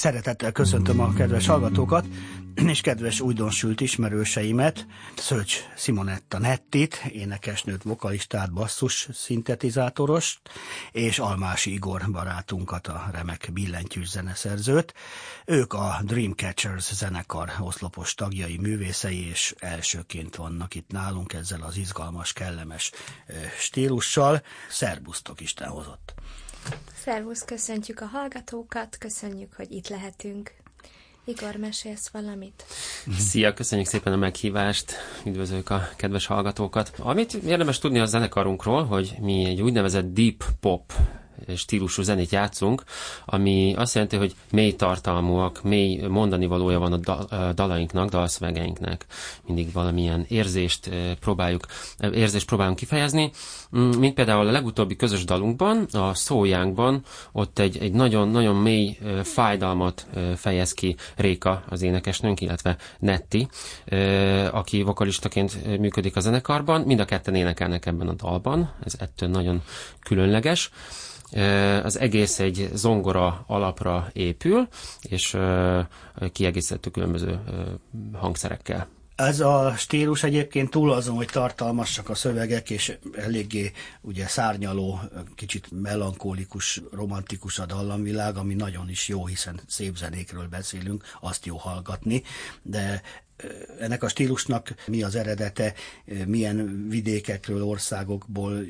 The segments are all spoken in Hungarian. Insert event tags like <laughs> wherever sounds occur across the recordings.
Szeretettel köszöntöm a kedves hallgatókat, <clears throat> és kedves újdonsült ismerőseimet, Szöcs Simonetta Nettit, énekesnőt, vokalistát, basszus szintetizátorost, és Almási Igor barátunkat, a remek billentyűs zeneszerzőt. Ők a Dreamcatchers zenekar oszlopos tagjai, művészei, és elsőként vannak itt nálunk ezzel az izgalmas, kellemes stílussal. Szerbusztok Isten hozott! Szervusz, köszöntjük a hallgatókat, köszönjük, hogy itt lehetünk. Igor, mesélsz valamit? Szia, köszönjük szépen a meghívást, üdvözlök a kedves hallgatókat. Amit érdemes tudni a zenekarunkról, hogy mi egy úgynevezett deep pop stílusú zenét játszunk, ami azt jelenti, hogy mély tartalmúak, mély mondani valója van a dalainknak, dalszövegeinknek. Mindig valamilyen érzést próbáljuk, érzést próbálunk kifejezni, mm, mint például a legutóbbi közös dalunkban, a szójánkban, ott egy, egy nagyon-nagyon mély fájdalmat fejez ki Réka, az énekesnőnk, illetve Netti, aki vokalistaként működik a zenekarban. Mind a ketten énekelnek ebben a dalban, ez ettől nagyon különleges. Az egész egy zongora alapra épül, és kiegészítő különböző hangszerekkel. Ez a stílus egyébként túl azon, hogy tartalmasak a szövegek, és eléggé ugye szárnyaló, kicsit melankólikus, romantikus a dallamvilág, ami nagyon is jó, hiszen szép zenékről beszélünk, azt jó hallgatni, de ennek a stílusnak mi az eredete, milyen vidékekről, országokból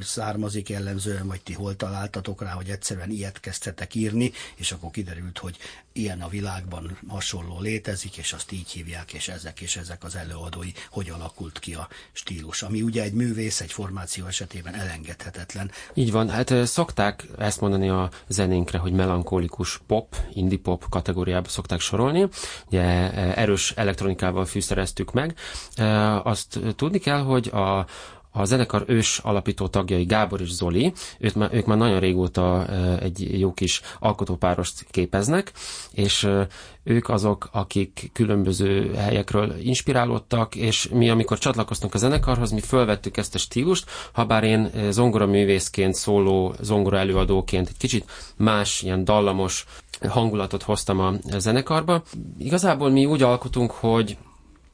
származik jellemzően, vagy ti hol találtatok rá, hogy egyszerűen ilyet kezdtetek írni, és akkor kiderült, hogy ilyen a világban hasonló létezik, és azt így hívják, és ezek és ezek az előadói, hogy alakult ki a stílus, ami ugye egy művész, egy formáció esetében elengedhetetlen. Így van, hát szokták ezt mondani a zenénkre, hogy melankolikus pop, indie pop kategóriába szokták sorolni. Ugye erős elektronikával fűszereztük meg. Azt tudni kell, hogy a, a zenekar ős alapító tagjai Gábor és Zoli, őt már, ők már nagyon régóta egy jó kis alkotópárost képeznek, és ők azok, akik különböző helyekről inspirálódtak, és mi, amikor csatlakoztunk a zenekarhoz, mi fölvettük ezt a stílust, ha bár én zongora művészként, szóló zongora előadóként egy kicsit más, ilyen dallamos hangulatot hoztam a zenekarba. Igazából mi úgy alkotunk, hogy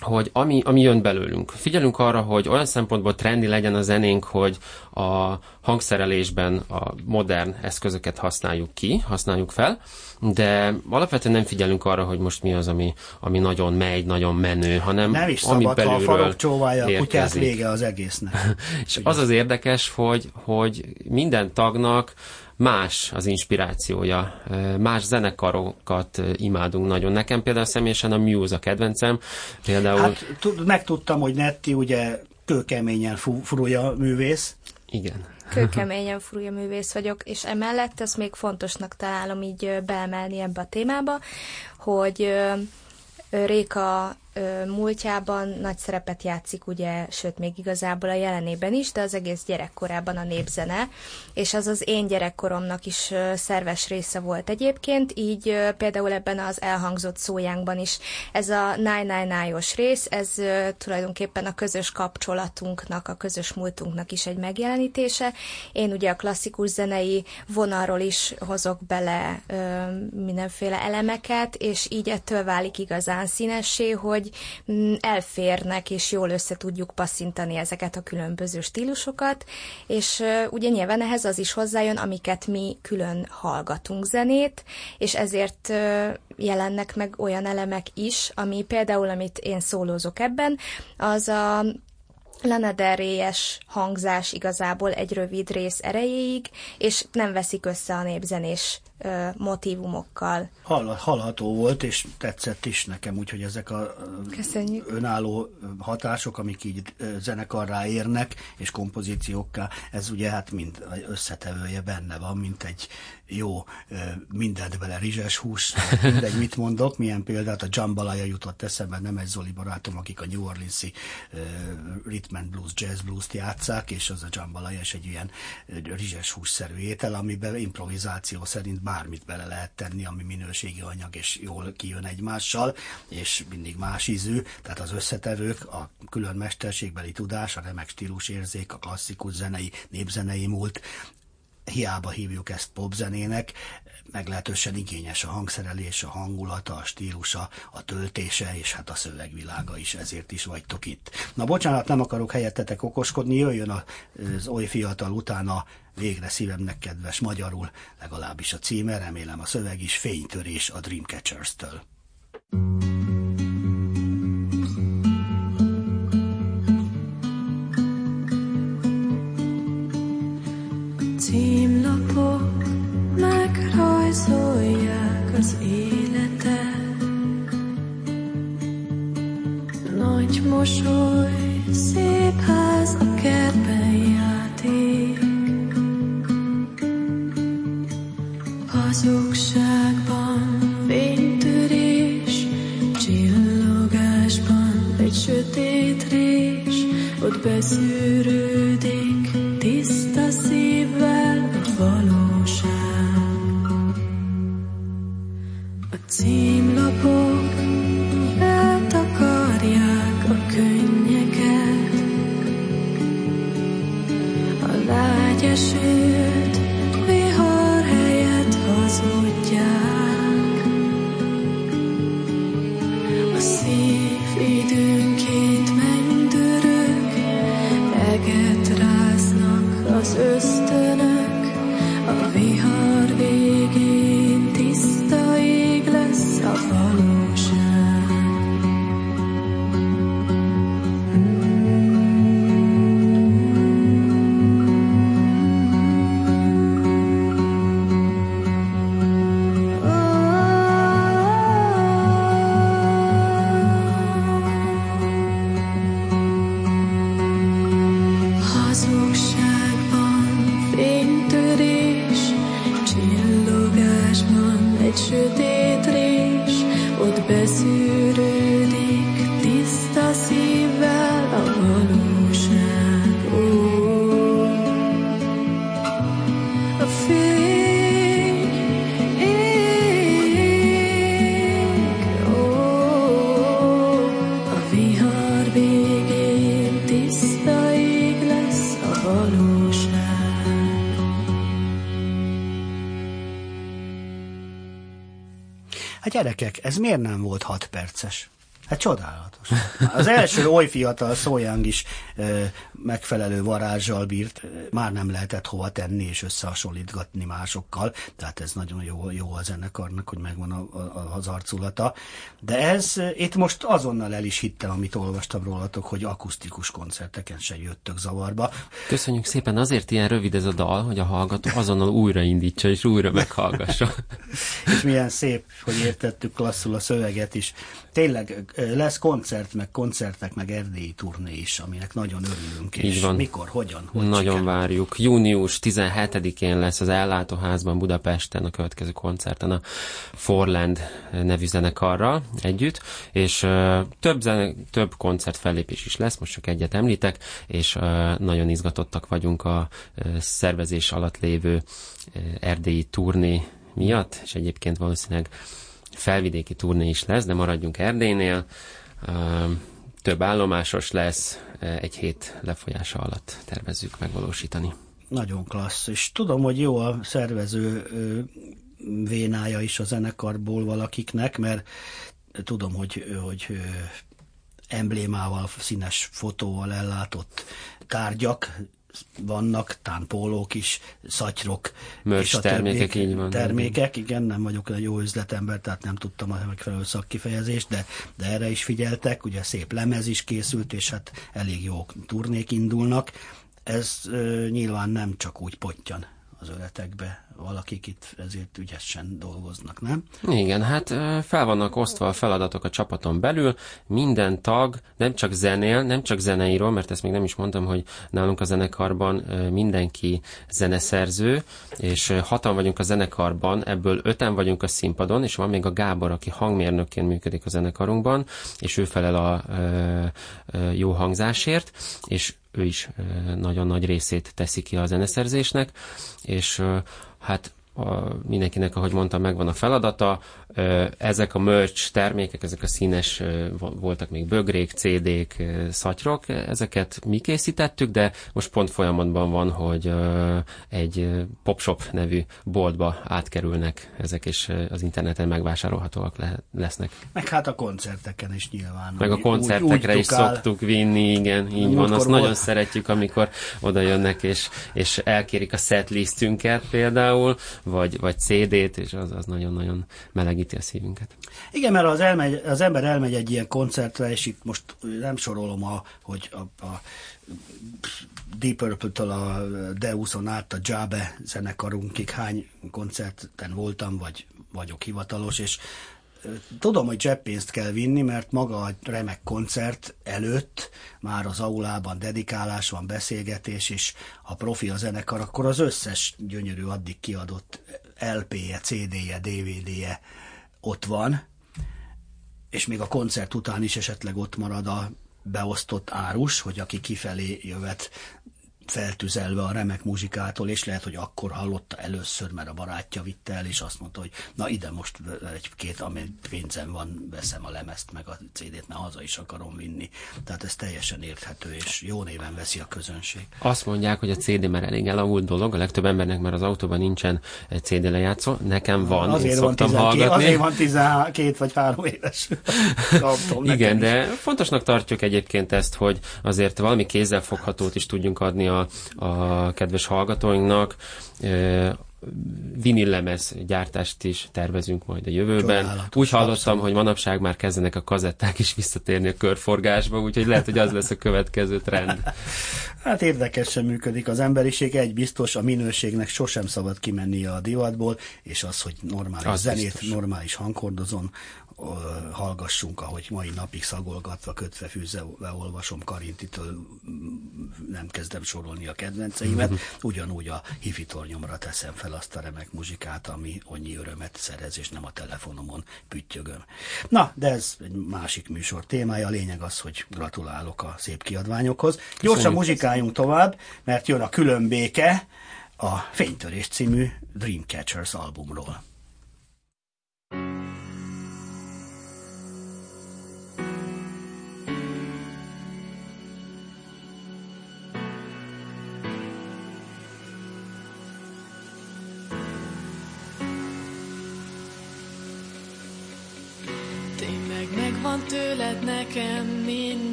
hogy ami, ami jön belőlünk. Figyelünk arra, hogy olyan szempontból trendi legyen a zenénk, hogy a hangszerelésben a modern eszközöket használjuk ki, használjuk fel, de alapvetően nem figyelünk arra, hogy most mi az, ami, ami nagyon megy, nagyon menő, hanem nem is ami szabad, belülről ha a farok csóválja a kutyát, vége az egésznek. <laughs> És Ugye? az az érdekes, hogy, hogy minden tagnak más az inspirációja, más zenekarokat imádunk nagyon. Nekem például személyesen a Muse a kedvencem. Például... Hát megtudtam, hogy Netti ugye kőkeményen furulja művész. Igen. Kőkeményen furulja művész vagyok, és emellett ezt még fontosnak találom így beemelni ebbe a témába, hogy Réka múltjában nagy szerepet játszik, ugye, sőt, még igazából a jelenében is, de az egész gyerekkorában a népzene, és az az én gyerekkoromnak is szerves része volt egyébként, így például ebben az elhangzott szójánkban is ez a 999-os rész, ez tulajdonképpen a közös kapcsolatunknak, a közös múltunknak is egy megjelenítése. Én ugye a klasszikus zenei vonalról is hozok bele mindenféle elemeket, és így ettől válik igazán színessé, hogy hogy mm, elférnek, és jól össze tudjuk passzintani ezeket a különböző stílusokat, és ugye nyilván ehhez az is hozzájön, amiket mi külön hallgatunk zenét, és ezért jelennek meg olyan elemek is, ami például, amit én szólózok ebben, az a Lana Del hangzás igazából egy rövid rész erejéig, és nem veszik össze a népzenés motivumokkal. Hall, hallható volt, és tetszett is nekem, úgyhogy ezek a Köszönjük. önálló hatások, amik így zenekarrá érnek, és kompozíciókká, ez ugye hát mind összetevője benne van, mint egy jó, mindent bele rizses hús, mindegy, mit mondok, milyen példát, a Jambalaya jutott eszembe, nem egy Zoli barátom, akik a New Orleans-i rhythm and blues, jazz blues-t játszák, és az a Jambalaya is egy ilyen rizses hússzerű étel, amiben improvizáció szerint bármit bele lehet tenni, ami minőségi anyag, és jól kijön egymással, és mindig más ízű, tehát az összetevők, a külön mesterségbeli tudás, a remek stílusérzék, a klasszikus zenei, népzenei múlt, hiába hívjuk ezt popzenének, meglehetősen igényes a hangszerelés, a hangulata, a stílusa, a töltése, és hát a szövegvilága is, ezért is vagytok itt. Na bocsánat, nem akarok helyettetek okoskodni, jöjjön az oly fiatal utána végre szívemnek kedves magyarul, legalábbis a címe, remélem a szöveg is, fénytörés a Dreamcatchers-től. címlapok megrajzolják az életet. Nagy mosoly, szép gyerekek, ez miért nem volt 6 perces? Hát csodálatos. Az első oly fiatal szójang is e, megfelelő varázsal bírt, már nem lehetett hova tenni és összehasonlítgatni másokkal, tehát ez nagyon jó, jó a zenekarnak, hogy megvan a, a, az arculata. De ez, itt most azonnal el is hittem, amit olvastam rólatok, hogy akusztikus koncerteken se jöttök zavarba. Köszönjük szépen, azért ilyen rövid ez a dal, hogy a hallgató azonnal újraindítsa és újra meghallgassa. <laughs> és milyen szép, hogy értettük klasszul a szöveget is. Tényleg lesz koncert, meg koncertek, meg erdélyi turné is, aminek nagyon örülünk. Így és van. mikor, hogyan? Hogy nagyon sikerül? várjuk. Június 17-én lesz az Ellátóházban Budapesten a következő koncerten a Forland nevű zenekarral együtt, és uh, több, zene, több koncert fellépés is lesz, most csak egyet említek, és uh, nagyon izgatottak vagyunk a uh, szervezés alatt lévő erdélyi turné miatt, és egyébként valószínűleg felvidéki turné is lesz, de maradjunk Erdélynél. Több állomásos lesz, egy hét lefolyása alatt tervezzük megvalósítani. Nagyon klassz, és tudom, hogy jó a szervező vénája is a zenekarból valakiknek, mert tudom, hogy, hogy emblémával, színes fotóval ellátott tárgyak vannak, tánpólók is, szatyrok. Mörcs és termékek, így van. Termékek, igen, nem vagyok egy jó üzletember, tehát nem tudtam a megfelelő szakkifejezést, de, de erre is figyeltek, ugye szép lemez is készült, és hát elég jó turnék indulnak. Ez ö, nyilván nem csak úgy pottyan az öletekbe valakik itt ezért ügyesen dolgoznak, nem? Igen, hát fel vannak osztva a feladatok a csapaton belül, minden tag nem csak zenél, nem csak zeneíró, mert ezt még nem is mondtam, hogy nálunk a zenekarban mindenki zeneszerző, és hatan vagyunk a zenekarban, ebből öten vagyunk a színpadon, és van még a Gábor, aki hangmérnökként működik a zenekarunkban, és ő felel a jó hangzásért, és ő is nagyon nagy részét teszi ki a zeneszerzésnek, és hát a, mindenkinek, ahogy mondtam, megvan a feladata. Ezek a merch termékek, ezek a színes, voltak még bögrék, CD-k, szatyrok, ezeket mi készítettük, de most pont folyamatban van, hogy egy Popshop nevű boltba átkerülnek ezek, és az interneten megvásárolhatóak le- lesznek. Meg hát a koncerteken is nyilván. Meg a koncertekre úgy, úgy is szoktuk vinni, igen, így van. Azt nagyon szeretjük, amikor oda jönnek, és, és elkérik a setlistünket például, vagy, vagy CD-t, és az, az nagyon-nagyon melegíti a szívünket. Igen, mert az, elmegy, az ember elmegy egy ilyen koncertre, és itt most nem sorolom, a, hogy a, a Deep Purple-től a Deuson át a Jabe zenekarunkig hány koncerten voltam, vagy vagyok hivatalos, és tudom, hogy zseppénzt kell vinni, mert maga a remek koncert előtt már az aulában dedikálás van, beszélgetés, és ha profi a zenekar, akkor az összes gyönyörű addig kiadott LP-je, CD-je, DVD-je ott van, és még a koncert után is esetleg ott marad a beosztott árus, hogy aki kifelé jövet feltüzelve a remek muzsikától, és lehet, hogy akkor hallotta először, mert a barátja vitte el, és azt mondta, hogy na ide most egy-két, ami pénzem van, veszem a lemezt, meg a CD-t, mert haza is akarom vinni. Tehát ez teljesen érthető, és jó néven veszi a közönség. Azt mondják, hogy a CD már elég elavult dolog, a legtöbb embernek már az autóban nincsen CD lejátszó, nekem van, azért én van szoktam 12, hallgatni. Azért van 12 vagy 3 éves. <laughs> Igen, de fontosnak tartjuk egyébként ezt, hogy azért valami kézzelfoghatót is tudjunk adni a a, kedves hallgatóinknak. Vinillemez gyártást is tervezünk majd a jövőben. Csodálatos, Úgy hallottam, abszolút. hogy manapság már kezdenek a kazetták is visszatérni a körforgásba, úgyhogy lehet, hogy az lesz a következő trend. Hát érdekesen működik az emberiség, egy biztos, a minőségnek sosem szabad kimenni a divatból, és az, hogy normális az zenét, biztos. normális hangkordozon, hallgassunk, ahogy mai napig szagolgatva, kötve, fűzve olvasom Karintitől, nem kezdem sorolni a kedvenceimet, <laughs> ugyanúgy a hifitornyomra teszem fel azt a remek muzsikát, ami annyi örömet szerez, és nem a telefonomon püttyögöm. Na, de ez egy másik műsor témája, a lényeg az, hogy gratulálok a szép kiadványokhoz. Gyorsan muzsikáljunk tovább, mert jön a különbéke, a Fénytörés című Dreamcatchers albumról.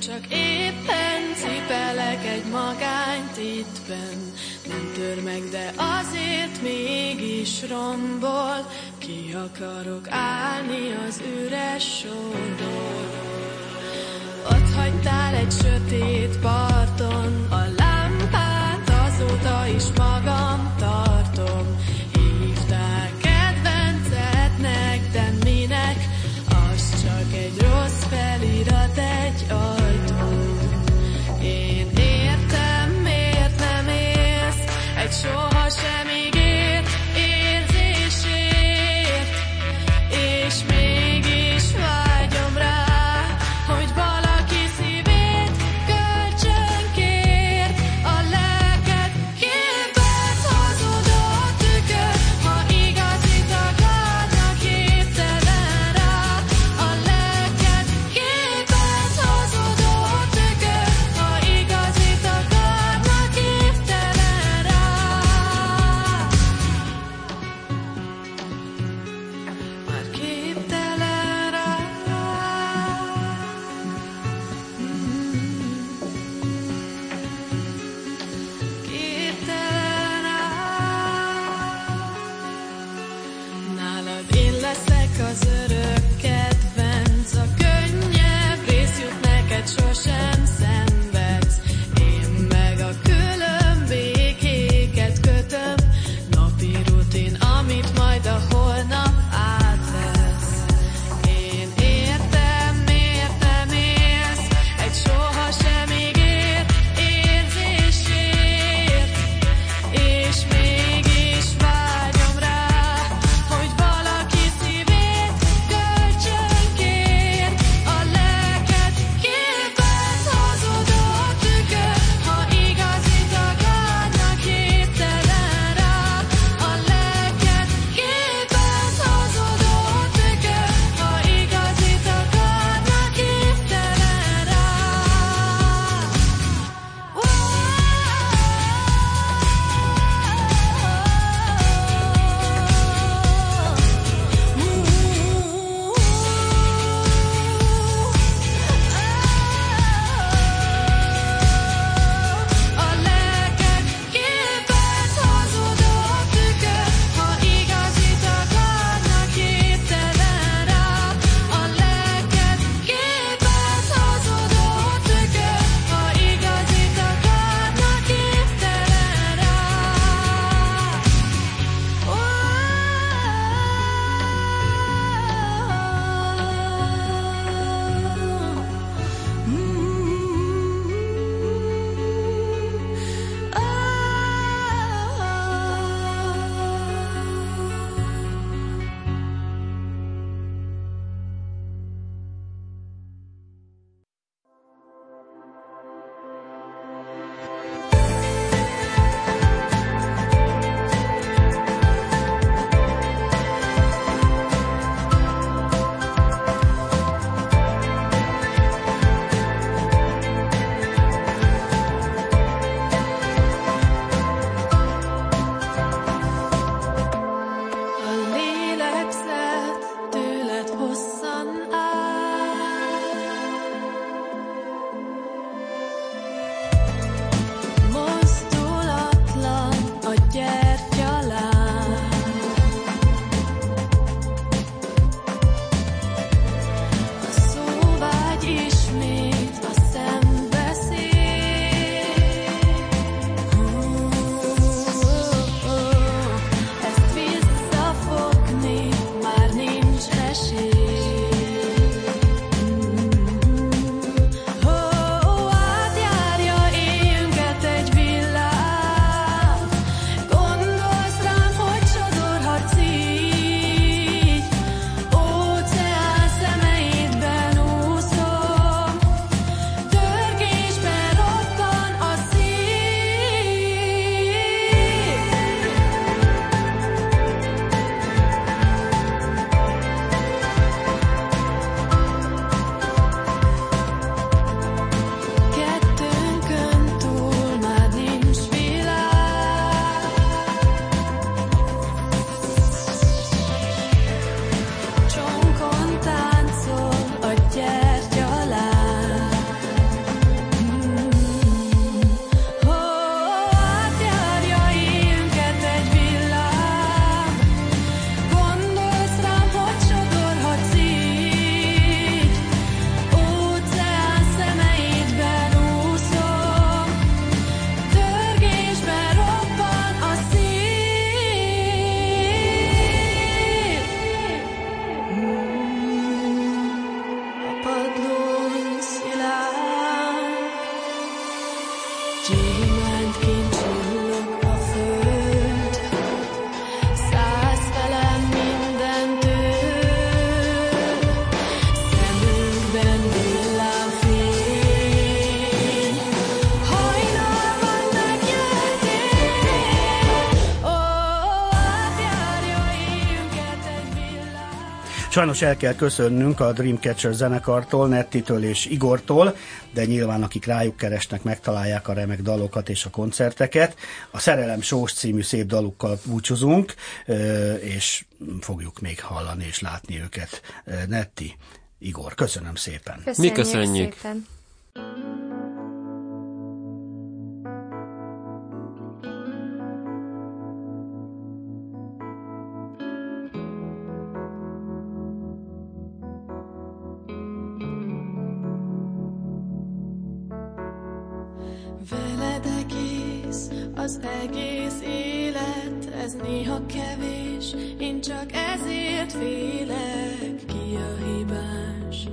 Csak éppen cipelek egy magányt itt nem tör meg, de azért mégis rombol, ki akarok állni az üres sorból. Ott hagytál egy sötét parton, a lámpát azóta is marad. Sajnos el kell köszönnünk a Dreamcatcher zenekartól, Nettitől és Igortól, de nyilván akik rájuk keresnek, megtalálják a remek dalokat és a koncerteket. A Szerelem Sós című szép dalukkal búcsúzunk, és fogjuk még hallani és látni őket. Netti, Igor, köszönöm szépen. Köszönjük Mi köszönjük. Szépen. a kevés, én csak ezért félek, ki a hibás.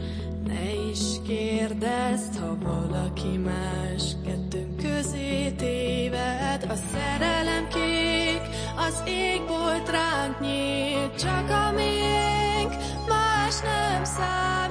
Ne is kérdezd, ha valaki más kettőnk közé téved. A szerelem kék, az égbolt ránk nyílt, csak a miénk más nem száll.